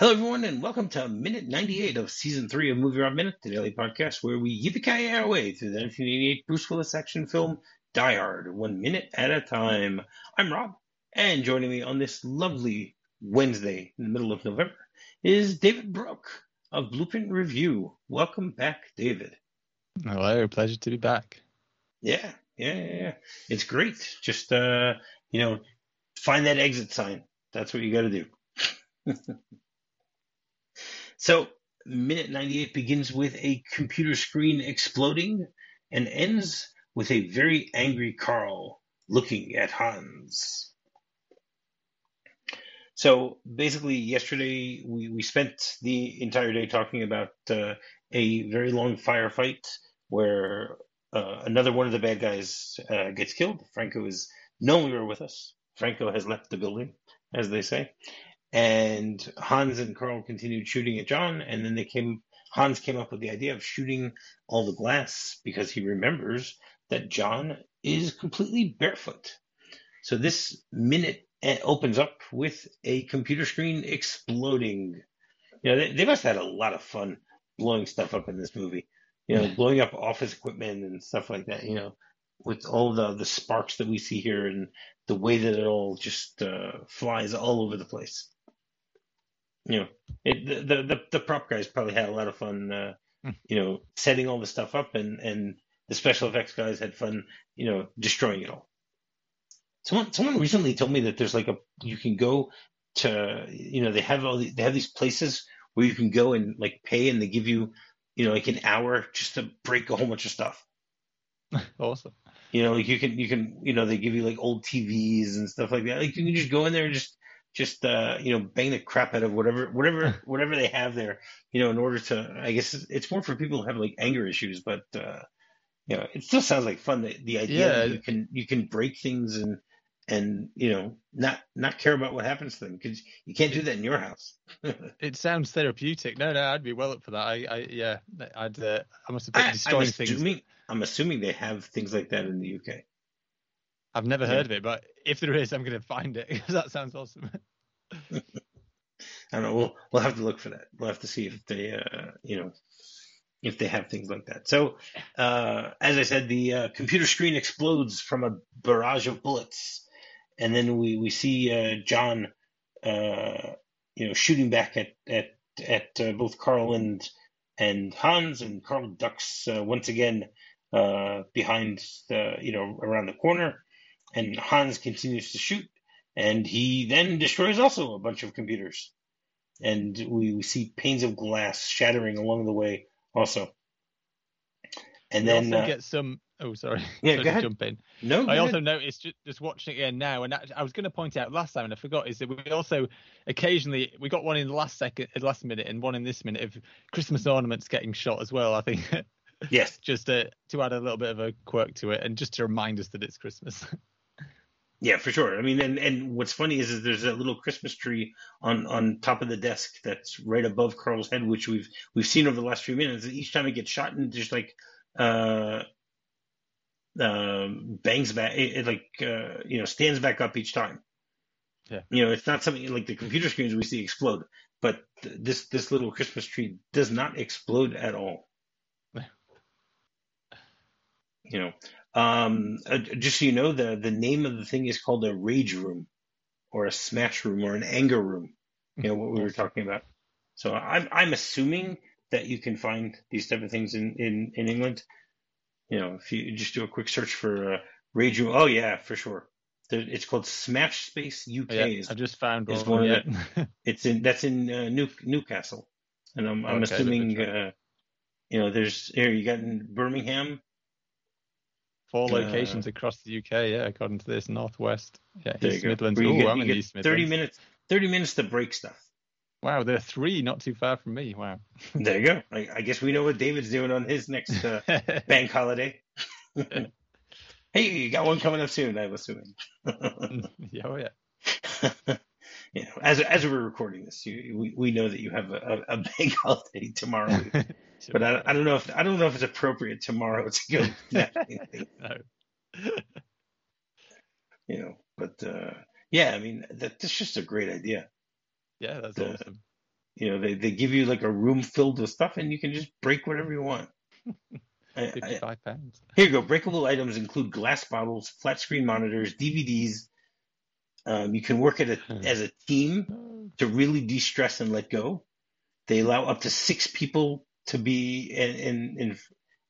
Hello, everyone, and welcome to minute 98 of season three of Movie Rob Minute, the daily podcast where we yippee our way through the 1988 Bruce Willis action film Die Hard, one minute at a time. I'm Rob, and joining me on this lovely Wednesday in the middle of November is David Brooke of Blueprint Review. Welcome back, David. Hello, pleasure to be back. Yeah, yeah, yeah, yeah. It's great. Just, uh, you know, find that exit sign. That's what you got to do. So, minute 98 begins with a computer screen exploding and ends with a very angry Carl looking at Hans. So basically, yesterday we, we spent the entire day talking about uh, a very long firefight where uh, another one of the bad guys uh, gets killed. Franco is no longer with us. Franco has left the building, as they say and Hans and Carl continued shooting at John, and then they came. Hans came up with the idea of shooting all the glass because he remembers that John is completely barefoot. So this minute opens up with a computer screen exploding. You know, they, they must have had a lot of fun blowing stuff up in this movie. You know, blowing up office equipment and stuff like that. You know, with all the the sparks that we see here and the way that it all just uh, flies all over the place you know, it, the, the the prop guys probably had a lot of fun, uh, mm. you know, setting all the stuff up, and and the special effects guys had fun, you know, destroying it all. Someone someone recently told me that there's like a you can go to you know they have all the, they have these places where you can go and like pay and they give you you know like an hour just to break a whole bunch of stuff. awesome. You know, like you can you can you know they give you like old TVs and stuff like that. Like you can just go in there and just just uh, you know bang the crap out of whatever whatever whatever they have there you know in order to i guess it's more for people who have like anger issues but uh you know it still sounds like fun the, the idea yeah. that you can you can break things and and you know not not care about what happens to them because you can't do that in your house. It sounds therapeutic. No no i'd be well up for that. I, I yeah i'd uh, i must have been destroying I'm assuming, things i'm assuming they have things like that in the uk I've never heard of it, but if there is, I'm going to find it because that sounds awesome. I don't know. We'll we'll have to look for that. We'll have to see if they, uh, you know, if they have things like that. So, uh, as I said, the uh, computer screen explodes from a barrage of bullets, and then we we see uh, John, uh, you know, shooting back at at at uh, both Carl and and Hans, and Carl ducks once again behind the you know around the corner and Hans continues to shoot, and he then destroys also a bunch of computers. And we, we see panes of glass shattering along the way also. And we then also uh, get some. Oh, sorry. Yeah, sorry go ahead. Jump in. No, I also noticed just, just watching it again now, and I was going to point out last time, and I forgot, is that we also occasionally we got one in the last second, last minute, and one in this minute of Christmas ornaments getting shot as well. I think. Yes. just to to add a little bit of a quirk to it, and just to remind us that it's Christmas. Yeah, for sure. I mean, and, and what's funny is, is there's a little Christmas tree on, on top of the desk that's right above Carl's head, which we've we've seen over the last few minutes. Each time it gets shot and just like uh, uh, bangs back, it, it like uh, you know stands back up each time. Yeah. You know, it's not something like the computer screens we see explode, but this this little Christmas tree does not explode at all. you know, um, uh, just so you know, the the name of the thing is called a rage room, or a smash room, or an anger room. You know what we were talking about. So I'm I'm assuming that you can find these type of things in in in England. You know, if you just do a quick search for uh, rage room, oh yeah, for sure. It's called Smash Space UK. Yeah, I just found one. one yeah. it's in that's in uh, New, Newcastle, and I'm I'm okay, assuming uh, you know there's here you got in Birmingham, Four locations uh, across the UK, yeah, according to this Northwest, yeah, East Midlands. Oh, I'm in East Midlands. Thirty minutes, thirty minutes to break stuff. Wow, there are three, not too far from me. Wow. there you go. I, I, guess we know what David's doing on his next uh, bank holiday. hey, you got one coming up soon, I'm assuming. yeah, oh yeah. you know, as as we're recording this, you, we we know that you have a, a bank holiday tomorrow. But I, I don't know if I don't know if it's appropriate tomorrow to go. no. you know, but uh, yeah, I mean that, that's just a great idea. Yeah, that's awesome. You know, they, they give you like a room filled with stuff and you can just break whatever you want. I- 55 pounds. here you go. Breakable items include glass bottles, flat screen monitors, DVDs. Um, you can work at a, as a team to really de-stress and let go. They allow up to six people to be and and and,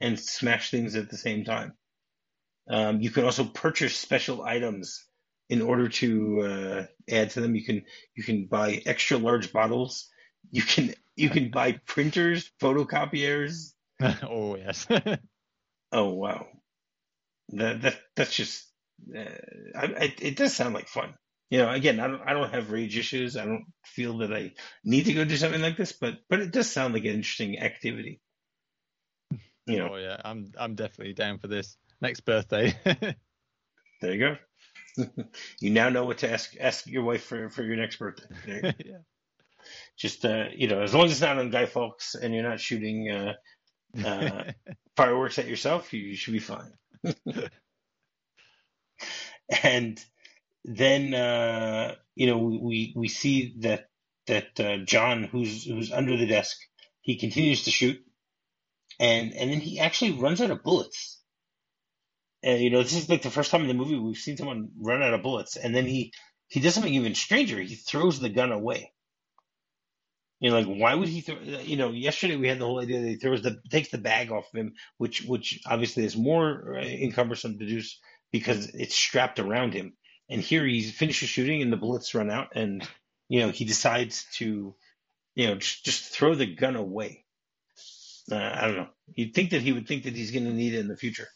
and smash things at the same time. Um, you can also purchase special items in order to uh, add to them. You can you can buy extra large bottles. You can you can buy printers, photocopiers. oh, yes. Oh wow, that that that's just uh, I, I, it does sound like fun. You know, again, I don't I don't have rage issues. I don't feel that I need to go do something like this, but but it does sound like an interesting activity. You know, oh, yeah. I'm, I'm definitely down for this. Next birthday. there you go. you now know what to ask ask your wife for for your next birthday. You yeah. Just uh, you know, as long as it's not on Guy Fawkes and you're not shooting uh, uh, fireworks at yourself, you, you should be fine. and then uh, you know we we see that that uh, John, who's who's under the desk, he continues to shoot, and and then he actually runs out of bullets. And you know this is like the first time in the movie we've seen someone run out of bullets, and then he he does something even stranger. He throws the gun away. You know, like why would he throw? You know, yesterday we had the whole idea that he throws the takes the bag off of him, which which obviously is more uh, encumbersome to do because it's strapped around him. And here he finishes shooting and the bullets run out, and you know he decides to, you know, just just throw the gun away. Uh, I don't know. You'd think that he would think that he's going to need it in the future.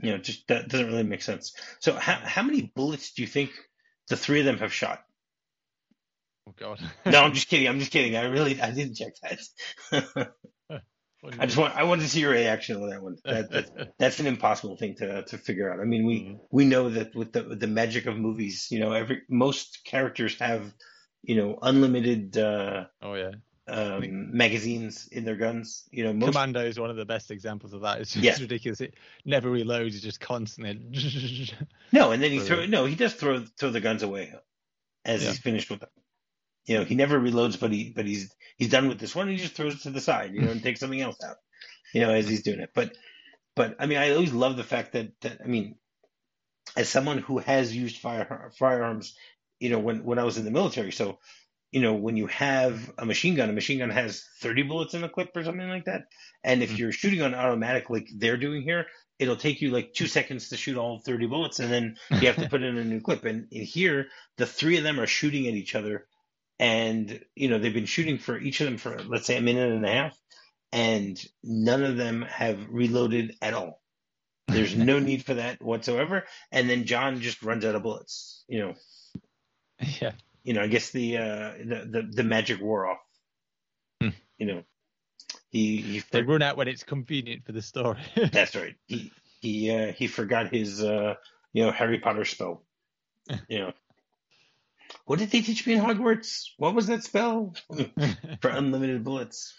You know, just that doesn't really make sense. So, how how many bullets do you think the three of them have shot? Oh, God. No, I'm just kidding. I'm just kidding. I really I didn't check that. What do you I just want I wanted to see your reaction on that one. That, that's that's an impossible thing to to figure out. I mean, we Mhm. we know that with the the magic of movies, you know, every most characters have you know unlimited uh, oh, yeah. um, magazines in their guns. You know, most Commando is one of the best examples of that. It's just Yeah. ridiculous. It never reloads. It's just constantly. no, and then he throw no, he does throw throw the guns away as Yeah. he's finished with them. You know, he never reloads, but he but he's he's done with this one. He just throws it to the side, you know, and takes something else out. You know, as he's doing it. But but I mean, I always love the fact that that I mean, as someone who has used fire firearms, you know, when when I was in the military, so you know, when you have a machine gun, a machine gun has 30 bullets in a clip or something like that. And if Mhm. you're shooting on automatic like they're doing here, it'll take you like two seconds to shoot all 30 bullets and then you have to put in a new clip. And in here, the three of them are shooting at each other. And, you know, they've been shooting for each of them for, let's say, a minute and a half. And none of them have reloaded at all. There's no need for that whatsoever. And then John just runs out of bullets. You know, yeah. you know, I guess the uh, the, the the magic wore off. Hmm. You know, he he. They run out when it's convenient for the story. that's right. He he uh, he forgot his uh, you know Harry Potter spell. You know, what did they teach me in Hogwarts? What was that spell for unlimited bullets?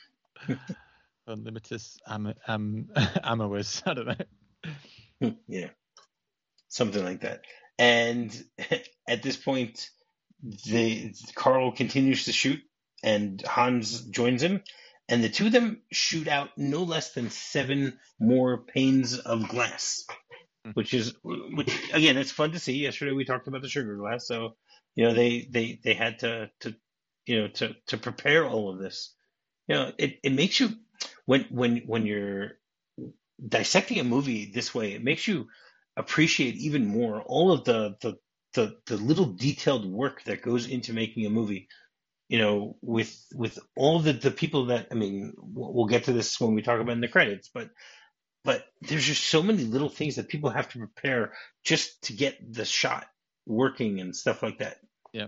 Unlimited am am ammoist. I don't know. yeah, something like that. And at this point, the Carl continues to shoot, and Hans joins him, and the two of them shoot out no less than seven more panes of glass, Hmm. which is which again, it's fun to see. Yesterday we talked about the sugar glass, so you know they they they had to to you know to to prepare all of this. You know, it it makes you when when when you're dissecting a movie this way, it makes you appreciate even more all of the the the, the little detailed work that goes into making a movie. You know, with with all the the people that I mean, we'll get to this when we talk about in the credits, but but there's just so many little things that people have to prepare just to get the shot working and stuff like that. Yeah.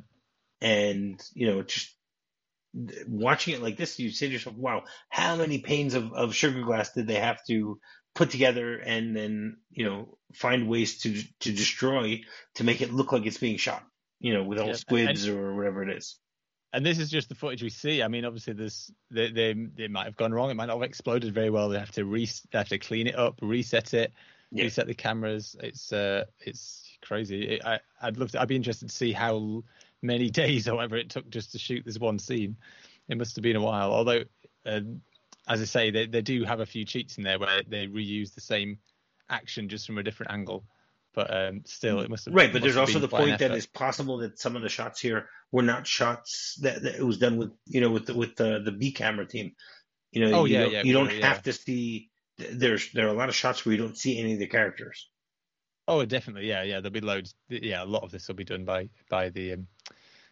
And you know, just watching it like this, you say to yourself, "Wow, how many panes of, of sugar glass did they have to put together and then you know find ways to to destroy to make it look like it's being shot?" You know, with all Yeah, squids or whatever it is. And this is just the footage we see. I mean, obviously, there's they they, they might have gone wrong. It might not have exploded very well. They have to re they have to clean it up, reset it, Yeah. reset the cameras. It's uh it's crazy. It, I I'd love to. I'd be interested to see how many days however, it took just to shoot this one scene. It must have been a while. Although, uh, as I say, they they do have a few cheats in there where they reuse the same action just from a different angle. But um, still, it must have right. But there's also the point that it's possible that some of the shots here were not shots that, that it was done with you know with the, with the the B camera team. You know, Oh, you yeah, don't, yeah, you don't probably, have to see. There's there are a lot of shots where you don't see any of the characters. Oh, definitely, yeah, yeah. There'll be loads. Yeah, a lot of this will be done by by the um,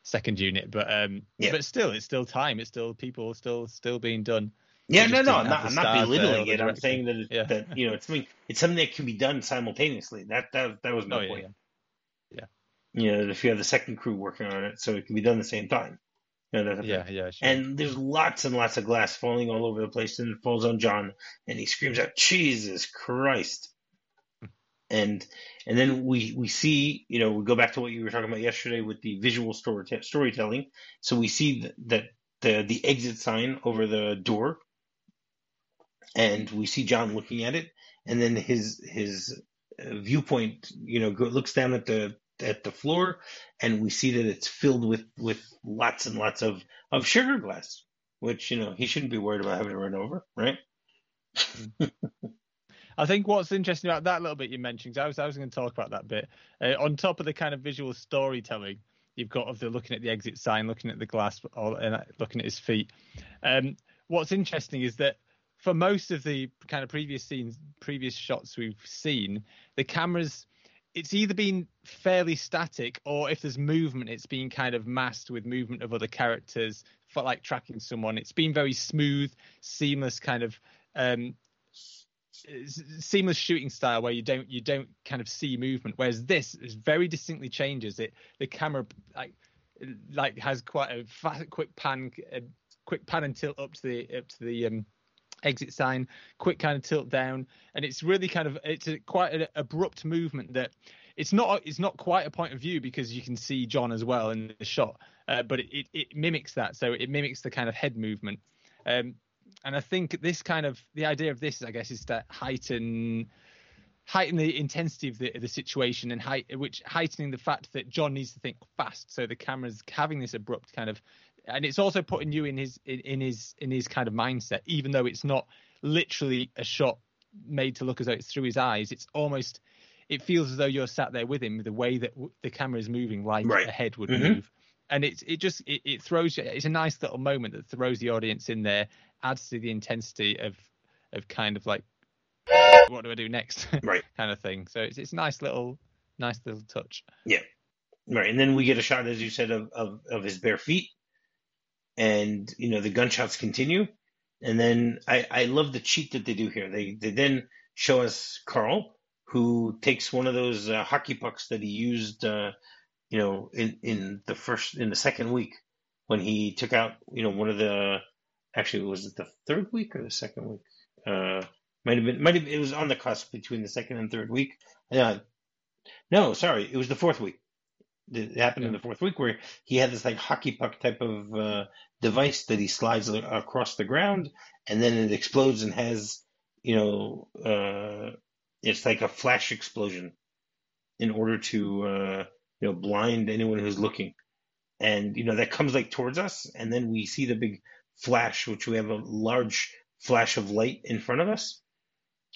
second unit, but um, Yeah. but still, it's still time. It's still people still still being done. Yeah, no, no, I'm not. I'm not stars there or belittling it. I'm saying that it, Yeah. that you know it's something it's something that can be done simultaneously. That that that was my Oh point. yeah, You know, if you have the second crew working on it, so it can be done at the same time. You know, yeah, thing. yeah. Sure. And there's lots and lots of glass falling all over the place, and it falls on John, and he screams out, "Jesus Christ!" And and then we we see, you know, we go back to what you were talking about yesterday with the visual story storytelling. So we see that, that the the exit sign over the door, and we see John looking at it, and then his his uh, viewpoint, you know, go, looks down at the at the floor, and we see that it's filled with with lots and lots of of sugar glass, which you know he shouldn't be worried about having to run over, right? I think what's interesting about that little bit you mentioned, I was I was going to talk about that bit. Uh, on top of the kind of visual storytelling, you've got of the looking at the exit sign, looking at the glass, and uh, looking at his feet. Um, what's interesting is that for most of the kind of previous scenes, previous shots we've seen, the cameras. It's either been fairly static, or if there's movement, it's been kind of masked with movement of other characters, for like tracking someone. It's been very smooth, seamless kind of um, seamless shooting style where you don't you don't kind of see movement whereas this is very distinctly changes. It the camera like like has quite a fa quick pan a quick pan and tilt up to the up to the um exit sign quick kind of tilt down and it's really kind of it's a, quite an abrupt movement that it's not it's not quite a point of view because you can see john as well in the shot uh, but it, it, it mimics that. So it mimics the kind of head movement. Um and I think this kind of the idea of this, I guess, is to heighten heighten the intensity of the the situation and height, which heightening the fact that John needs to think fast. So the camera's having this abrupt kind of, and it's also putting you in his in, in his in his kind of mindset, even though it's not literally a shot made to look as though it's through his eyes. It's almost it feels as though you're sat there with him, the way that w- the camera is moving, like Right. a head would Mhm. move. And it's it just it, it throws you. It's a nice little moment that throws the audience in there, adds to the intensity of of kind of like what do I do next, Right. kind of thing. So it's it's a nice little nice little touch. Yeah, right, and then we get a shot, as you said, of, of, of his bare feet, and you know the gunshots continue, and then I, I love the cheat that they do here. They they then show us Carl, who takes one of those uh, hockey pucks that he used, uh, you know, in in the first in the second week when he took out, you know, one of the actually was it the third week or the second week? Uh, might have been might have it was on the cusp between the second and third week. Uh, no, sorry, it was the fourth week it happened in the fourth week where he had this like hockey puck type of uh, device that he slides across the ground and then it explodes and has you know uh, it's like a flash explosion in order to uh, you know blind anyone who's looking. And you know that comes like towards us and then we see the big flash which we have a large flash of light in front of us.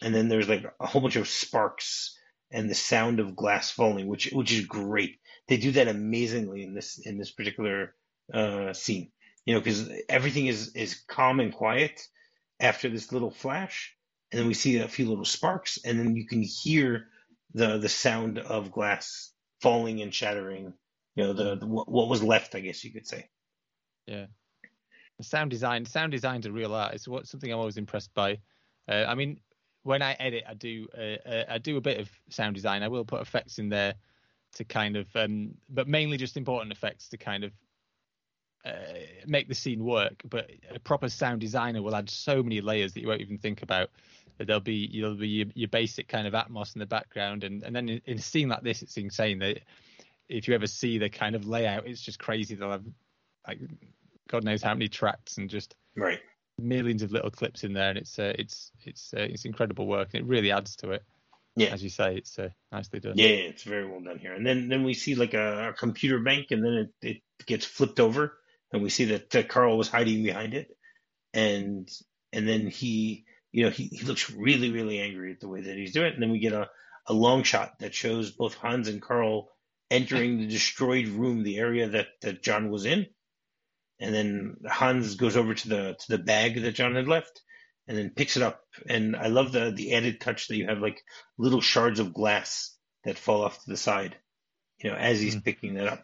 And then there's like a whole bunch of sparks and the sound of glass falling which which is great. They do that amazingly in this in this particular uh, scene. You know, because everything is is calm and quiet after this little flash, and then we see a few little sparks, and then you can hear the the sound of glass falling and shattering. You know, the, the what was left, I guess you could say. The sound design, sound design's a real art. It's what something I'm always impressed by. Uh, I mean, when I edit, I do uh, uh, I do a bit of sound design. I will put effects in there to kind of, um, but mainly just important effects to kind of uh, make the scene work. But a proper sound designer will add so many layers that you won't even think about. There'll be there'll be your, your basic kind of atmos in the background, and and then in, in a scene like this, it's insane that if you ever see the kind of layout, it's just crazy. They'll have like God knows how many tracks and just Right. millions of little clips in there, and it's uh, it's it's uh, it's incredible work, and it really adds to it. yeah, as you say, it's uh, nicely done. Yeah, it's very well done here. And then then we see like a, a computer bank, and then it, it gets flipped over, and we see that uh, Carl was hiding behind it, and and then he you know he, he looks really really angry at the way that he's doing it, and then we get a a long shot that shows both Hans and Carl entering the destroyed room, the area that that John was in, and then Hans goes over to the to the bag that John had left, and then picks it up. And I love the the added touch that you have like little shards of glass that fall off to the side, you know, as he's mm. picking that up.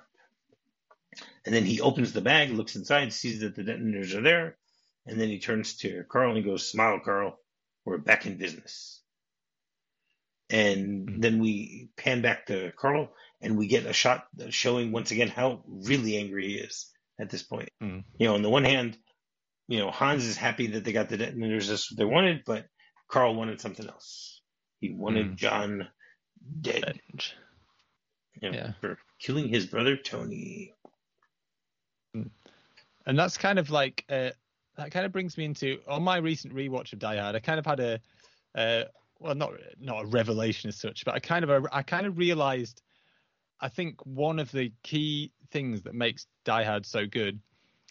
And then he opens the bag, looks inside, sees that the detonators are there, and then he turns to Carl and he goes, "Smile, Carl. We're back in business." And mm. then we pan back to Carl, and we get a shot showing once again how really angry he is at this point. Mm. You know, on the one hand, you know, Hans is happy that they got the detonators that's what they wanted, but Carl wanted something else. He wanted mm. John dead. You know, yeah. For killing his brother Tony. Hmm. And that's kind of like uh, that kind of brings me into on my recent rewatch of Die Hard. I kind of had a uh, well, not not a revelation as such, but I kind of I kind of realized I think one of the key things that makes Die Hard so good,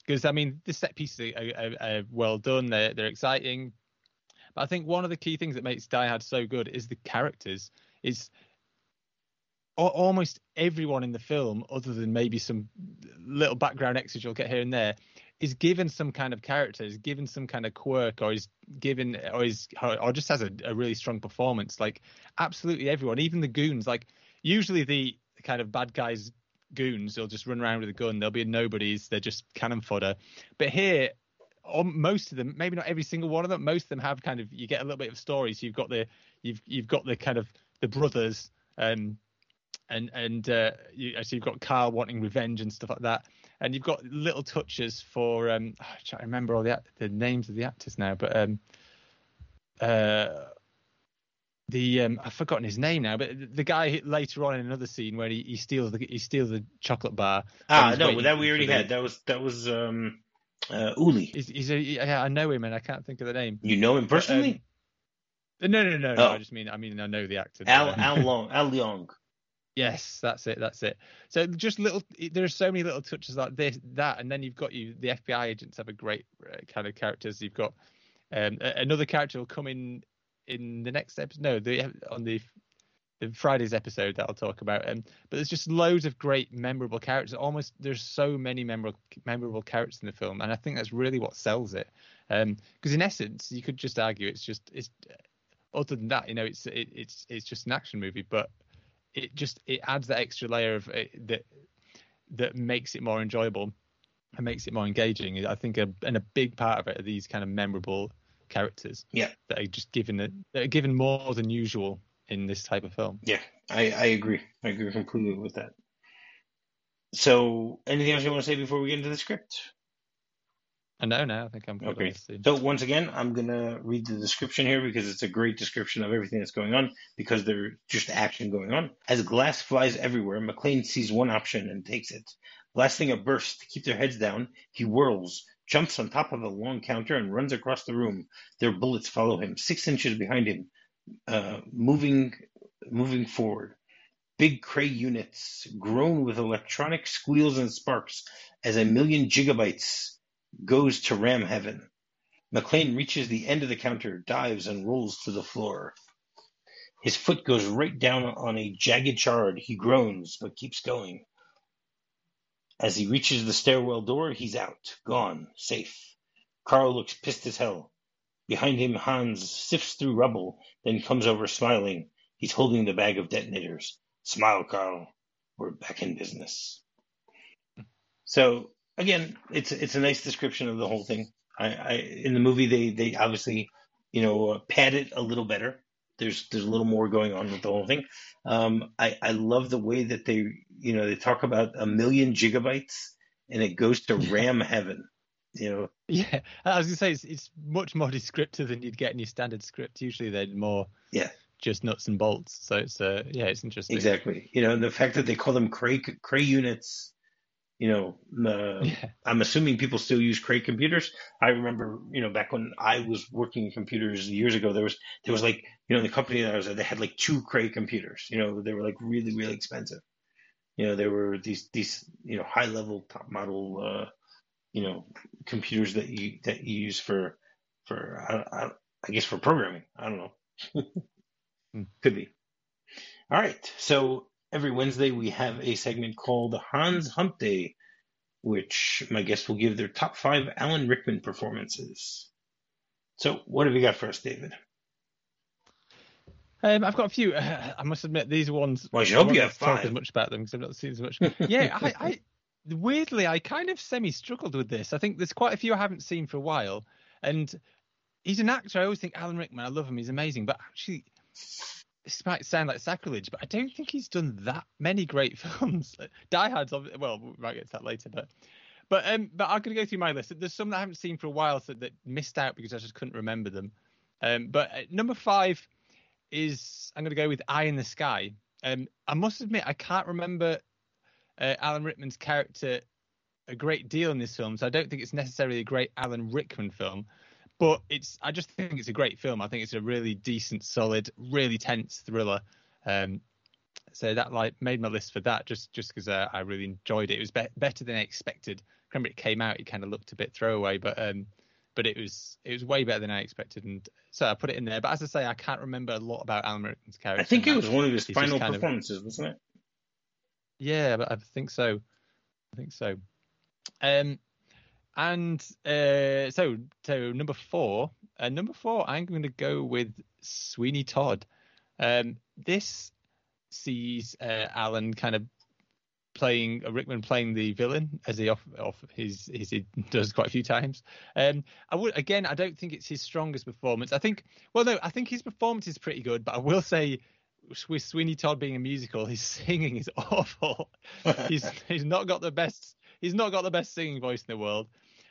because I mean the set pieces are, are, are, well done, they're they're exciting, but I think one of the key things that makes Die Hard so good is the characters. Is almost everyone in the film, other than maybe some little background extras you'll get here and there, is given some kind of character, is given some kind of quirk, or is given, or is, or just has a, a really strong performance. Like absolutely everyone, even the goons. Like usually the kind of bad guys goons. They'll just run around with a gun. They'll be nobodies. They're just cannon fodder. But here, on most of them, maybe not every single one of them, most of them have kind of you get a little bit of story. So you've got the you've you've got the kind of the brothers, um, and and uh, you, so you've got Carl wanting revenge and stuff like that. And you've got little touches for um, I can't remember all the the names of the actors now, but um, uh, the um, I've forgotten his name now, but the guy later on in another scene where he, he steals the he steals the chocolate bar. Ah, no, that we already the, had. That was that was um, uh, Uli. He's, he's a, yeah, I know him and I can't think of the name. You know him personally? But, um, no, no, no, no. Oh. I just mean I mean I know the actor. Al Al Long Al Leong. Yes, that's it. That's it. So just little. There's so many little touches like this, that, and then you've got you. The FBI agents have a great uh, kind of characters. You've got um, another character will come in in the next episode. No, the on the, the Friday's episode that I'll talk about. Um, but there's just loads of great, memorable characters. Almost there's so many memorable memorable characters in the film, and I think that's really what sells it. Because um, in essence, you could just argue it's just it's other than that, you know, it's it, it's it's just an action movie, but it just it adds that extra layer of it, uh, that that makes it more enjoyable and makes it more engaging. I think, a, and a big part of it are these kind of memorable characters. Yeah, that are just given that are given more than usual in this type of film. Yeah, I, I agree. I agree completely with that. So, anything else you want to say before we get into the script? I know now. I think I'm okay. So once again, I'm gonna read the description here because it's a great description of everything that's going on because there's just action going on. As glass flies everywhere, McClane sees one option and takes it. Blasting a burst to keep their heads down, he whirls, jumps on top of a long counter and runs across the room. Their bullets follow him, six inches behind him, uh, moving moving forward. Big Cray units groan with electronic squeals and sparks as a million gigabytes goes to ram heaven. McClane reaches the end of the counter, dives, and rolls to the floor. His foot goes right down on a jagged shard. He groans, but keeps going. As he reaches the stairwell door, he's out, gone, safe. Carl looks pissed as hell. Behind him, Hans sifts through rubble, then comes over smiling. He's holding the bag of detonators. Smile, Carl. We're back in business. So again, it's it's a nice description of the whole thing. I, I in the movie they they obviously you know uh, pad it a little better. There's there's a little more going on with the whole thing. Um, I I love the way that they you know they talk about a million gigabytes and it goes to RAM heaven. You know. Yeah, I was gonna say it's it's much more descriptive than you'd get in your standard script. Usually they're more yeah just nuts and bolts. So it's uh yeah it's interesting. Exactly. You know, and the fact that they call them cray cray units You know, uh, Yeah. I'm assuming people still use Cray computers. I remember, you know, back when I was working in computers years ago, there was there was like, you know, the company that I was at, they had like two Cray computers. You know, they were like really really expensive. You know, there were these these you know high level top model uh, you know computers that you that you use for for I, I, I guess for programming. I don't know. Hmm. Could be. All right. So every Wednesday we have a segment called Hans Hump Day, which my guests will give their top five Alan Rickman performances. So what have you got for us, David? Um, I've got a few. Uh, I must admit, these ones. Well, I hope you have to talk five. as much about them because I've not seen as much. yeah, I, I weirdly, I kind of semi struggled with this. I think there's quite a few I haven't seen for a while, and he's an actor. I always think Alan Rickman. I love him. He's amazing. But actually, this might sound like sacrilege, but I don't think he's done that many great films. Die Hard's well, we might get to that later, but. But um, but I'm to go through my list. There's some that I haven't seen for a while that, that missed out because I just couldn't remember them. Um, but uh, number five is I'm to go with Eye in the Sky. Um, I must admit I can't remember uh, Alan Rickman's character a great deal in this film, so I don't think it's necessarily a great Alan Rickman film. But it's I just think it's a great film. I think it's a really decent, solid, really tense thriller. Um, so that like made my list for that just just because uh, I really enjoyed it. It was be- better than I expected. I remember it came out, it kind of looked a bit throwaway, but um, but it was it was way better than I expected, and so I put it in there. But as I say, I can't remember a lot about Alan Rickman's character. I think it was one of his He's final kind of- performances, wasn't it? Yeah, but I think so. I think so. Um, and uh, so so number four, uh, number four, I'm going to go with Sweeney Todd. Um, this sees uh, Alan kind of playing uh, Rickman playing the villain as he off, off his, his he does quite a few times. Um, I would again, I don't think it's his strongest performance. I think, well, no, I think his performance is pretty good, but I will say with Sweeney Todd being a musical, his singing is awful. he's he's not got the best he's not got the best singing voice in the world.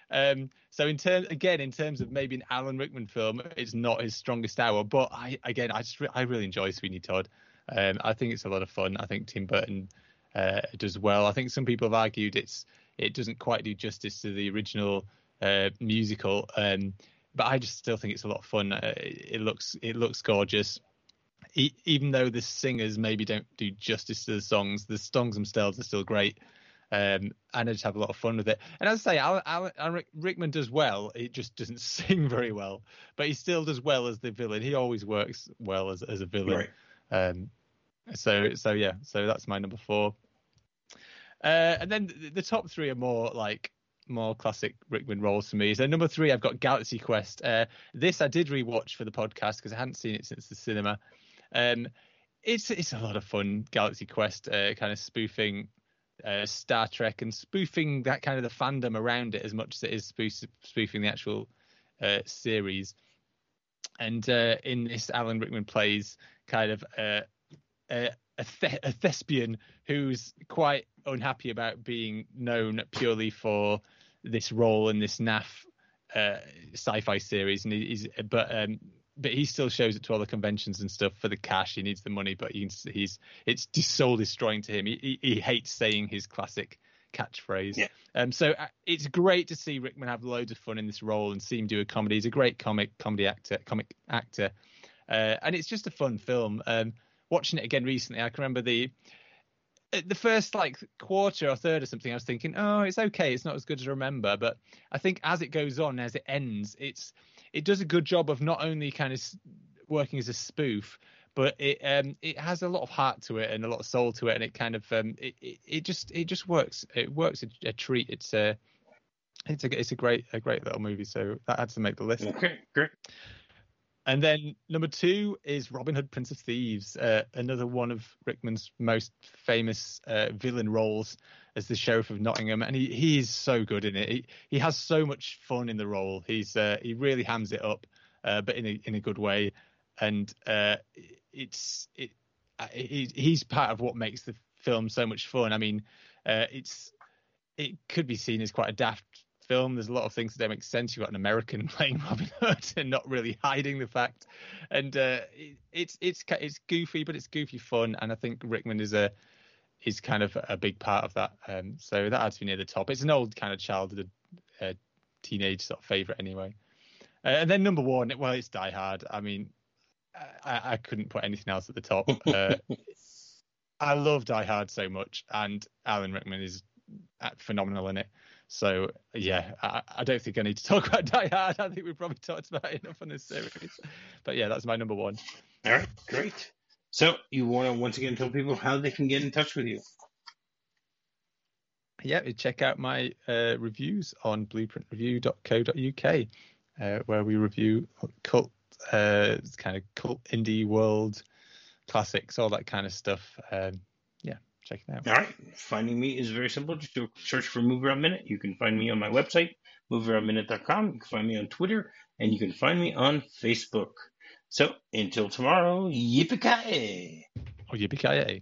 Um, so in terms again in terms of maybe an Alan Rickman film, it's not his strongest hour. But I again I just re- I really enjoy Sweeney Todd. Um, I think it's a lot of fun. I think Tim Burton uh, does well. I think some people have argued it's it doesn't quite do justice to the original uh, musical, um, but I just still think it's a lot of fun. Uh, it, it looks it looks gorgeous. E- even though the singers maybe don't do justice to the songs, the songs themselves are still great. Um, and I just have a lot of fun with it. And as I say, Alan, Alan, Alan Rick- Rickman does well. He just doesn't sing very well, but he still does well as the villain. He always works well as as a villain. Right. Um, so so yeah, so that's my number four. Uh, and then the, the top three are more like more classic Rickman roles for me. So number three, I've got Galaxy Quest. Uh, this I did rewatch for the podcast because I hadn't seen it since the cinema. Um, it's it's a lot of fun. Galaxy Quest, uh, kind of spoofing uh, Star Trek and spoofing that kind of the fandom around it as much as it is spoof, spoofing the actual uh, series. And uh, in this, Alan Rickman plays kind of uh, a, a, the- a thespian who's quite unhappy about being known purely for this role in this naff uh, sci-fi series, and he- he's but um, but he still shows it to all the conventions and stuff for the cash. He needs the money, but he's he's it's soul destroying to him. He, he he hates saying his classic catchphrase. Yeah. Um, so uh, it's great to see Rickman have loads of fun in this role and see him do a comedy. He's a great comic comedy actor, comic actor, uh, and it's just a fun film. Um, watching it again recently, I can remember the the first like quarter or third or something. I was thinking, oh, it's okay. It's not as good as I remember, but I think as it goes on, as it ends, it's it does a good job of not only kind of working as a spoof, but it um it has a lot of heart to it and a lot of soul to it, and it kind of um it it, it just it just works. It works a, a treat. It's a it's a it's a great a great little movie. So that had to make the list. Okay, great. And then number two is Robin Hood, Prince of Thieves, uh, another one of Rickman's most famous uh, villain roles as the Sheriff of Nottingham, and he is so good in it. He he has so much fun in the role. He's uh, he really hams it up, uh, but in a in a good way, and uh, it's it uh, he, he's part of what makes the film so much fun. I mean, it's it could be seen as quite a daft film. There's a lot of things that don't make sense. You've got an American playing Robin Hood and not really hiding the fact, and uh, it, it's it's it's goofy, but it's goofy fun. And I think Rickman is a is kind of a big part of that. Um, so that had to be near the top. It's an old kind of childhood, uh, teenage sort of favorite anyway. Uh, and then number one, well, it's Die Hard. I mean, I, I couldn't put anything else at the top. Uh, I love Die Hard so much, and Alan Rickman is uh, phenomenal in it. So yeah, I, I, don't think I need to talk about Die Hard. I think we've probably talked about it enough on this series. But yeah, that's my number one. All right, great. So you want to once again tell people how they can get in touch with you? Yeah, check out my uh, reviews on blueprintreview.co.uk, uh, where we review cult, uh, kind of cult indie world classics, all that kind of stuff. Um, check it out. All right. Finding me is very simple. Just do a search for Movie Rob Minute. You can find me on my website, movierobminute.com. You can find me on Twitter, and you can find me on Facebook. So until tomorrow, yippee ki Oh, yippee ki